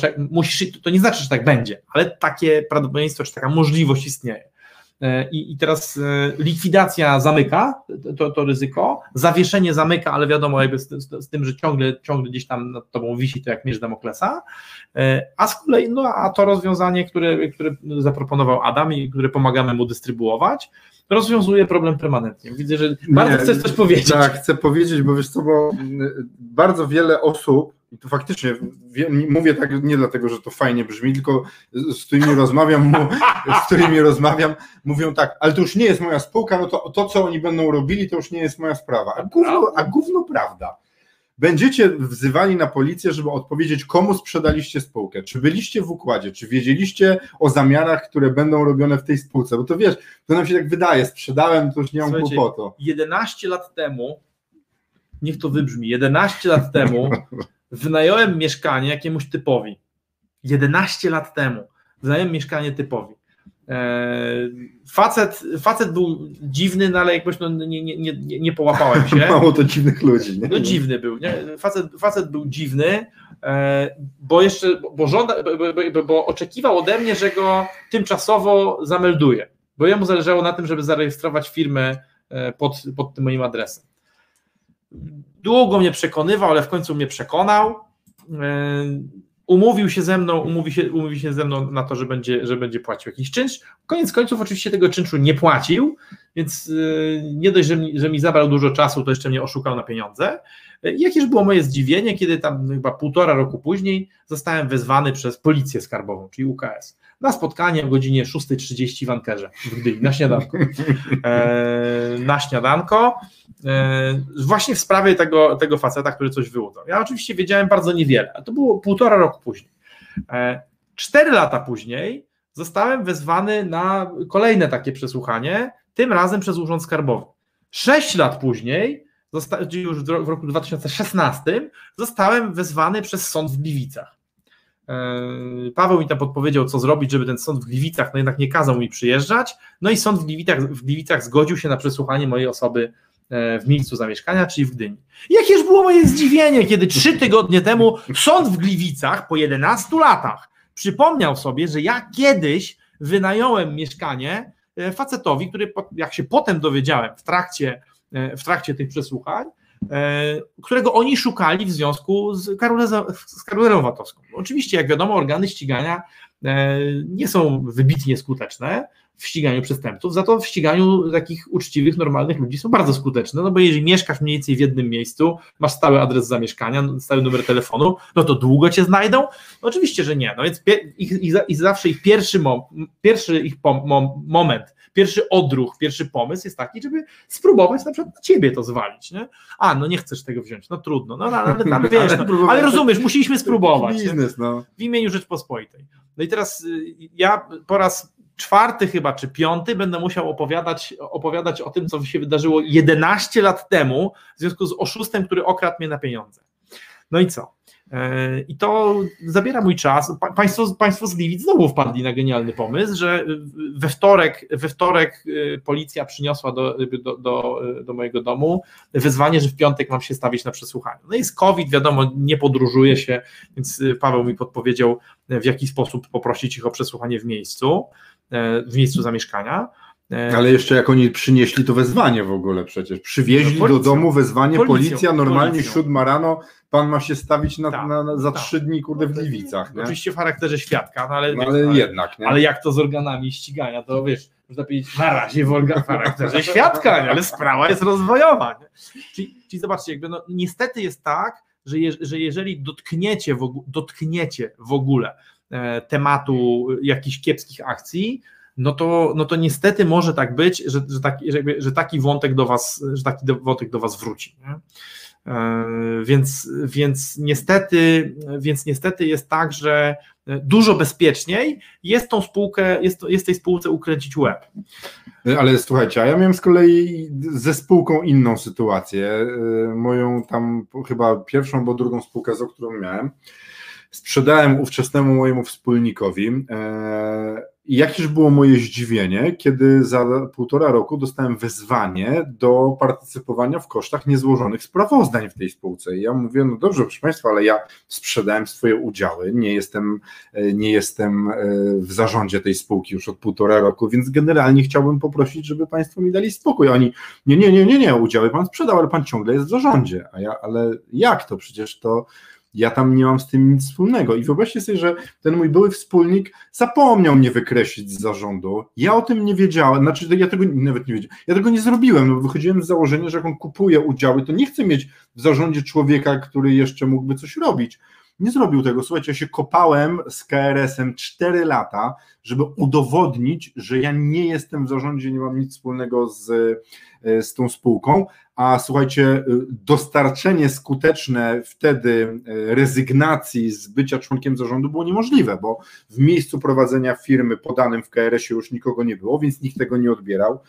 to nie znaczy, że tak będzie, ale takie prawdopodobieństwo, czy taka możliwość istnieje. E, I, I teraz e, likwidacja zamyka to, to ryzyko, zawieszenie zamyka, ale wiadomo, jakby z, z, z tym, że ciągle, ciągle gdzieś tam nad tobą wisi to jak miecz Damoklesa. E, A z kolei, no a to rozwiązanie, które, które zaproponował Adam i które pomagamy mu dystrybuować, rozwiązuje problem permanentnie. Widzę, że bardzo chcesz coś powiedzieć. Tak, chcę powiedzieć, bo wiesz co, bo y, bardzo wiele osób, i to faktycznie mówię tak nie dlatego, że to fajnie brzmi, tylko z, którymi rozmawiam, z którymi rozmawiam, mówią tak, ale to już nie jest moja spółka, no to to, co oni będą robili, to już nie jest moja sprawa. A gówno, a gówno prawda. Będziecie wzywani na policję, żeby odpowiedzieć, komu sprzedaliście spółkę, czy byliście w układzie, czy wiedzieliście o zamianach, które będą robione w tej spółce, bo to wiesz, to nam się tak wydaje, sprzedałem, to już nie mam Słuchajcie, kłopotu. 11 lat temu, niech to wybrzmi, 11 lat temu wynająłem mieszkanie jakiemuś typowi. 11 lat temu wynająłem mieszkanie typowi. Facet, facet był dziwny, no ale jakoś no, nie, nie, nie, nie połapałem się. *laughs* Mało to dziwnych ludzi. Nie? No dziwny był. Nie? Facet, facet był dziwny, bo jeszcze, bo, żąda, bo, bo oczekiwał ode mnie, że go tymczasowo zamelduję, bo jemu zależało na tym, żeby zarejestrować firmę pod, pod tym moim adresem. Długo mnie przekonywał, ale w końcu mnie przekonał umówił się ze mną, umówi się, umówi się ze mną na to, że będzie, że będzie płacił jakiś czynsz. Koniec końców oczywiście tego czynszu nie płacił, więc yy, nie dość, że mi, że mi zabrał dużo czasu, to jeszcze mnie oszukał na pieniądze. Jakież było moje zdziwienie, kiedy tam chyba półtora roku później zostałem wezwany przez policję skarbową, czyli UKS, na spotkanie o godzinie 6.30 w Ankerze w Gdyni, na śniadanko. *laughs* E, na śniadanko, e, właśnie w sprawie tego, tego faceta, który coś wyłudzał. Ja oczywiście wiedziałem bardzo niewiele, a to było półtora roku później. E, cztery lata później zostałem wezwany na kolejne takie przesłuchanie, tym razem przez Urząd Skarbowy. Sześć lat później już w roku 2016 zostałem wezwany przez sąd w Gliwicach. E, Paweł mi tam podpowiedział, co zrobić, żeby ten sąd w Gliwicach no jednak nie kazał mi przyjeżdżać. No i sąd w Gliwicach, w Gliwicach zgodził się na przesłuchanie mojej osoby e, w miejscu zamieszkania, czyli w Gdyni. Jakież było moje zdziwienie, kiedy trzy tygodnie temu sąd w Gliwicach po 11 latach przypomniał sobie, że ja kiedyś wynająłem mieszkanie e, facetowi, który, jak się potem dowiedziałem w trakcie w trakcie tych przesłuchań, którego oni szukali w związku z, z karuzerą VAT-owską. Oczywiście, jak wiadomo, organy ścigania e, nie są wybitnie skuteczne w ściganiu przestępców, za to w ściganiu takich uczciwych, normalnych ludzi są bardzo skuteczne, no bo jeżeli mieszkasz mniej więcej w jednym miejscu, masz stały adres zamieszkania, stały numer telefonu, no to długo cię znajdą? No oczywiście, że nie, no więc ich, ich, ich zawsze ich pierwszy, mom, pierwszy ich pom, mom, moment pierwszy odruch, pierwszy pomysł jest taki, żeby spróbować na przykład na ciebie to zwalić, nie? A, no nie chcesz tego wziąć, no trudno, no, no ale, *laughs* ale, ale wiesz, no, ale rozumiesz, musieliśmy spróbować. Biznes, no. W imieniu Rzeczpospolitej. No i teraz y, ja po raz czwarty chyba, czy piąty będę musiał opowiadać, opowiadać o tym, co się wydarzyło 11 lat temu w związku z oszustem, który okradł mnie na pieniądze. No i co? E, I to zabiera mój czas. Państwo, państwo z Gliwic znowu wpadli na genialny pomysł, że we wtorek, we wtorek e, policja przyniosła do, do, do, do, mojego domu wezwanie, że w piątek mam się stawić na przesłuchanie. No jest COVID, wiadomo, nie podróżuje się, więc Paweł mi podpowiedział, w jaki sposób poprosić ich o przesłuchanie w miejscu, e, w miejscu zamieszkania. E, Ale jeszcze jak oni przynieśli to wezwanie w ogóle przecież. Przywieźli no, do domu wezwanie, policją, policja, normalnie policją. siódma rano, pan ma się stawić na, tak, na, na za tak. trzy dni, kurde, w Gliwicach. Nie? Oczywiście w charakterze świadka, no ale, no, ale, ale jednak. Nie? Ale jak to z organami ścigania, to wiesz, można powiedzieć, na razie w, organ, w charakterze *laughs* świadka, nie? ale sprawa jest rozwojowa. Nie? Czyli, czyli zobaczcie, jakby no, niestety jest tak, że, je, że jeżeli dotkniecie w, dotkniecie w ogóle e, tematu jakichś kiepskich akcji, no to, no to niestety może tak być, że, że, taki, że, że taki wątek do was, że taki wątek do was wróci. Nie? E, więc, więc, niestety, więc niestety jest tak, że dużo bezpieczniej jest tą spółkę, jest, jest tej spółce ukręcić łeb. Ale słuchajcie, a ja miałem z kolei ze spółką inną sytuację. E, moją tam chyba pierwszą, bo drugą spółkę, z którą miałem. Sprzedałem ówczesnemu mojemu wspólnikowi. E, i jakież było moje zdziwienie, kiedy za półtora roku dostałem wezwanie do partycypowania w kosztach niezłożonych sprawozdań w tej spółce. I ja mówię, no dobrze, proszę Państwa, ale ja sprzedałem swoje udziały, nie jestem, e, nie jestem e, w zarządzie tej spółki już od półtora roku, więc generalnie chciałbym poprosić, żeby Państwo mi dali spokój. Oni, nie, nie, nie, nie, nie, udziały Pan sprzedał, ale Pan ciągle jest w zarządzie. A ja, ale jak to? Przecież to ja tam nie mam z tym nic wspólnego. I wyobraźcie sobie, że ten mój były wspólnik zapomniał mnie wykreślić z zarządu. Ja o tym nie wiedziałem, znaczy ja tego nawet nie wiedziałem. Ja tego nie zrobiłem, no bo wychodziłem z założenia, że jak on kupuje udziały, to nie chce mieć w zarządzie człowieka, który jeszcze mógłby coś robić. Nie zrobił tego. Słuchajcie, ja się kopałem z KRS-em 4 lata, żeby udowodnić, że ja nie jestem w zarządzie, nie mam nic wspólnego z, e, z tą spółką, a słuchajcie, e, dostarczenie skuteczne wtedy e, rezygnacji z bycia członkiem zarządu było niemożliwe, bo w miejscu prowadzenia firmy podanym w KRS-ie już nikogo nie było, więc nikt tego nie odbierał.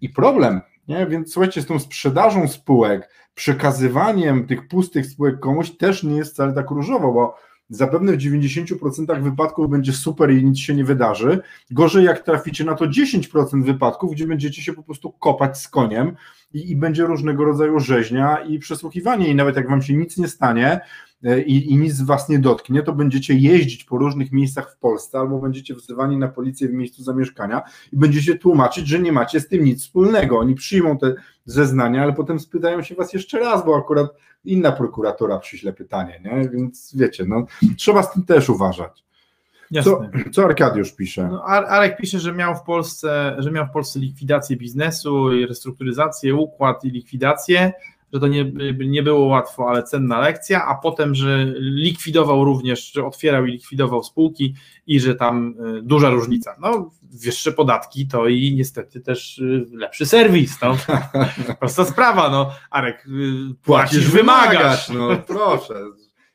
I problem, nie? Więc słuchajcie, z tą sprzedażą spółek, przekazywaniem tych pustych spółek komuś też nie jest wcale tak różowo, bo zapewne w 90% wypadków będzie super i nic się nie wydarzy. Gorzej jak traficie na to 10% wypadków, gdzie będziecie się po prostu kopać z koniem i, i będzie różnego rodzaju rzeźnia i przesłuchiwanie i nawet jak wam się nic nie stanie, i, i nic was nie dotknie, to będziecie jeździć po różnych miejscach w Polsce albo będziecie wzywani na policję w miejscu zamieszkania i będziecie tłumaczyć, że nie macie z tym nic wspólnego. Oni przyjmą te zeznania, ale potem spytają się was jeszcze raz, bo akurat inna prokuratora przyśle pytanie, nie? Więc wiecie, no, trzeba z tym też uważać. Co, co Arkadiusz pisze? No, Arek pisze, że miał w Polsce, że miał w Polsce likwidację biznesu, restrukturyzację, układ i likwidację że to nie, nie było łatwo, ale cenna lekcja, a potem, że likwidował również, że otwierał i likwidował spółki i że tam y, duża różnica. No, wyższe podatki to i niestety też y, lepszy serwis. No. *laughs* Prosta sprawa, no. Arek, y, płacisz, wymagasz. No proszę.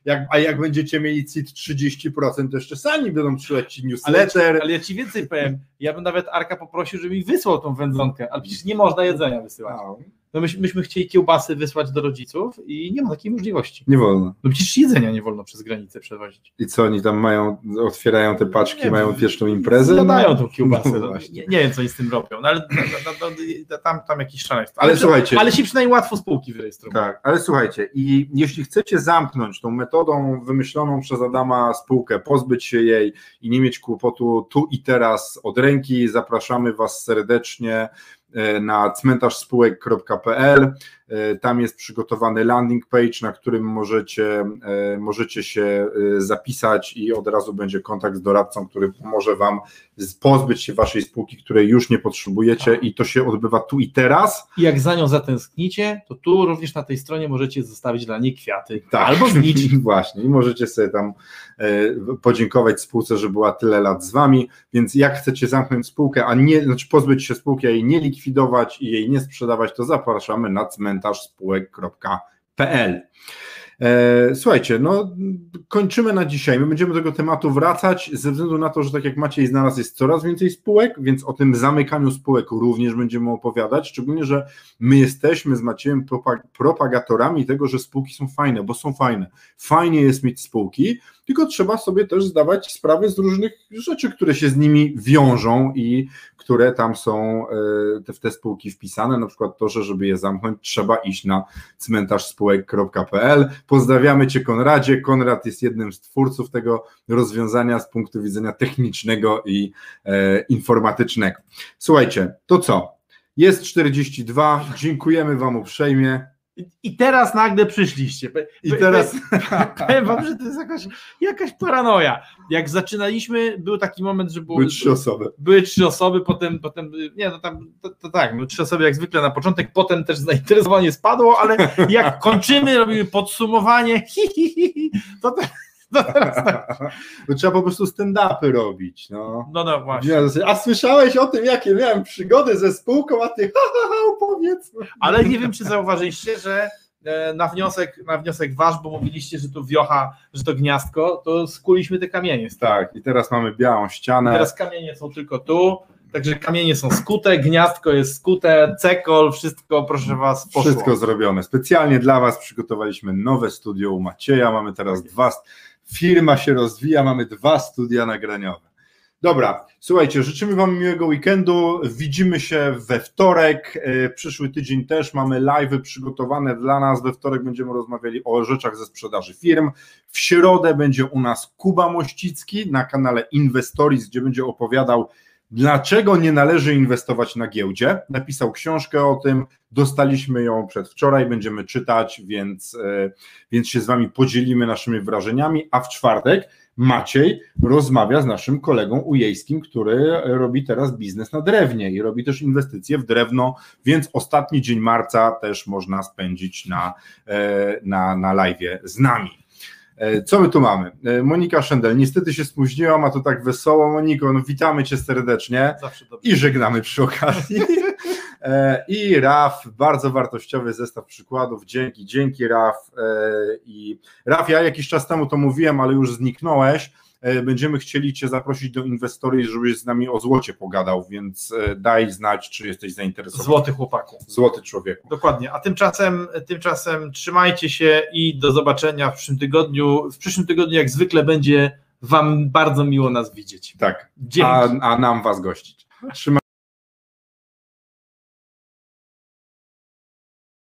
Jak, a jak będziecie mieli CIT 30%, to jeszcze sami będą ci newsletter. Ale, ale ja ci więcej powiem, ja bym nawet Arka poprosił, żeby mi wysłał tą wędzonkę, ale przecież nie można jedzenia wysyłać. No. No myśmy, myśmy chcieli kiełbasy wysłać do rodziców i nie ma takiej możliwości. Nie wolno. No przecież jedzenia nie wolno przez granicę przewozić. I co, oni tam mają, otwierają te paczki, nie, mają pierwszą imprezę? Zadają no, tą kiełbasę. No, nie, nie, wiem, co oni z tym robią, no, ale no, no, no tam, tam jakiś szaleństwo. Ale, ale słuchajcie. Ale się przynajmniej łatwo spółki wyrejestrować. Tak, ale słuchajcie, i jeśli chcecie zamknąć tą metodą wymyśloną przez Adama spółkę, pozbyć się jej i nie mieć kłopotu tu i teraz od ręki, zapraszamy Was serdecznie na cmentarzspółek.pl. E, tam jest przygotowany landing page, na którym możecie, e, możecie się zapisać i od razu będzie kontakt z doradcą, który pomoże Wam pozbyć się Waszej spółki, której już nie potrzebujecie i to się odbywa tu i teraz. I jak za nią zatęsknicie, to tu również na tej stronie możecie zostawić dla niej kwiaty tak. albo znić. *laughs* Właśnie i możecie sobie tam podziękować spółce, że była tyle lat z Wami, więc jak chcecie zamknąć spółkę, a nie, znaczy pozbyć się spółki, a jej nie likwidować, i jej nie sprzedawać, to zapraszamy na cmentarzspółek.pl. E, słuchajcie, no kończymy na dzisiaj. My będziemy do tego tematu wracać ze względu na to, że tak jak Maciej znalazł, jest coraz więcej spółek, więc o tym zamykaniu spółek również będziemy opowiadać, szczególnie, że my jesteśmy z Maciejem propagatorami tego, że spółki są fajne, bo są fajne. Fajnie jest mieć spółki, tylko trzeba sobie też zdawać sprawę z różnych rzeczy, które się z nimi wiążą i które tam są e, w te spółki wpisane, na przykład to, że żeby je zamknąć, trzeba iść na cmentarzspółek.pl. Pozdrawiamy Cię Konradzie. Konrad jest jednym z twórców tego rozwiązania z punktu widzenia technicznego i e, informatycznego. Słuchajcie, to co? Jest 42, dziękujemy Wam uprzejmie. I teraz nagle przyszliście. I teraz. *laughs* Powiem wam, że to jest jakaś, jakaś paranoja. Jak zaczynaliśmy, był taki moment, że było, były trzy osoby. Były trzy osoby, potem, potem nie, no tam, to, to tak, były trzy osoby jak zwykle na początek, potem też zainteresowanie spadło, ale jak kończymy, robimy podsumowanie, *laughs* hi, hi, hi, to, to *laughs* no teraz tak. *laughs* No, trzeba po prostu stand-upy robić. No. no, no właśnie. A słyszałeś o tym, jakie miałem przygody ze spółką, a ty *laughs* ha, ha, ha opowiedz. Ale nie wiem, czy zauważyliście, że e, na wniosek, na wniosek wasz, bo mówiliście, że tu wiocha, że to gniazdko, to skuliśmy te kamienie. Tak, i teraz mamy białą ścianę. Teraz kamienie są tylko tu, Także kamienie są skute, gniazdko jest skute, cekol, wszystko proszę Was poszło. Wszystko zrobione. Specjalnie dla Was przygotowaliśmy nowe studio u Macieja. Mamy teraz dwa, firma się rozwija, mamy dwa studia nagraniowe. Dobra, słuchajcie, życzymy Wam miłego weekendu. Widzimy się we wtorek. E, przyszły tydzień też mamy live przygotowane dla nas. We wtorek będziemy rozmawiali o rzeczach ze sprzedaży firm. W środę będzie u nas Kuba Mościcki na kanale Investories, gdzie będzie opowiadał Dlaczego nie należy inwestować na giełdzie? Napisał książkę o tym, dostaliśmy ją przedwczoraj, będziemy czytać, więc, e, więc się z Wami podzielimy naszymi wrażeniami. A w czwartek Maciej rozmawia z naszym kolegą ujejskim, który robi teraz biznes na drewnie i robi też inwestycje w drewno, więc ostatni dzień marca też można spędzić na, e, na, na live z nami. E, co my tu mamy? E, Monika Szendel, niestety się spóźniłam, a to tak wesoło. Moniko, no witamy Cię serdecznie i żegnamy przy okazji. *laughs* E, I RAF, bardzo wartościowy zestaw przykładów. Dzięki, dzięki RAF. I RAF, ja jakiś czas temu to mówiłem, ale już zniknąłeś będziemy chcieli Cię zaprosić do inwestory, żebyś z nami o złocie pogadał, więc e, daj znać, czy jesteś zainteresowany. Złoty chłopaku. Złoty człowieku. Dokładnie. A tymczasem, tymczasem trzymajcie się i do zobaczenia w przyszłym tygodniu. W przyszłym tygodniu, jak zwykle, będzie Wam bardzo miło nas widzieć. Tak. Dzięki. A, a nam Was gościć. Trzymaj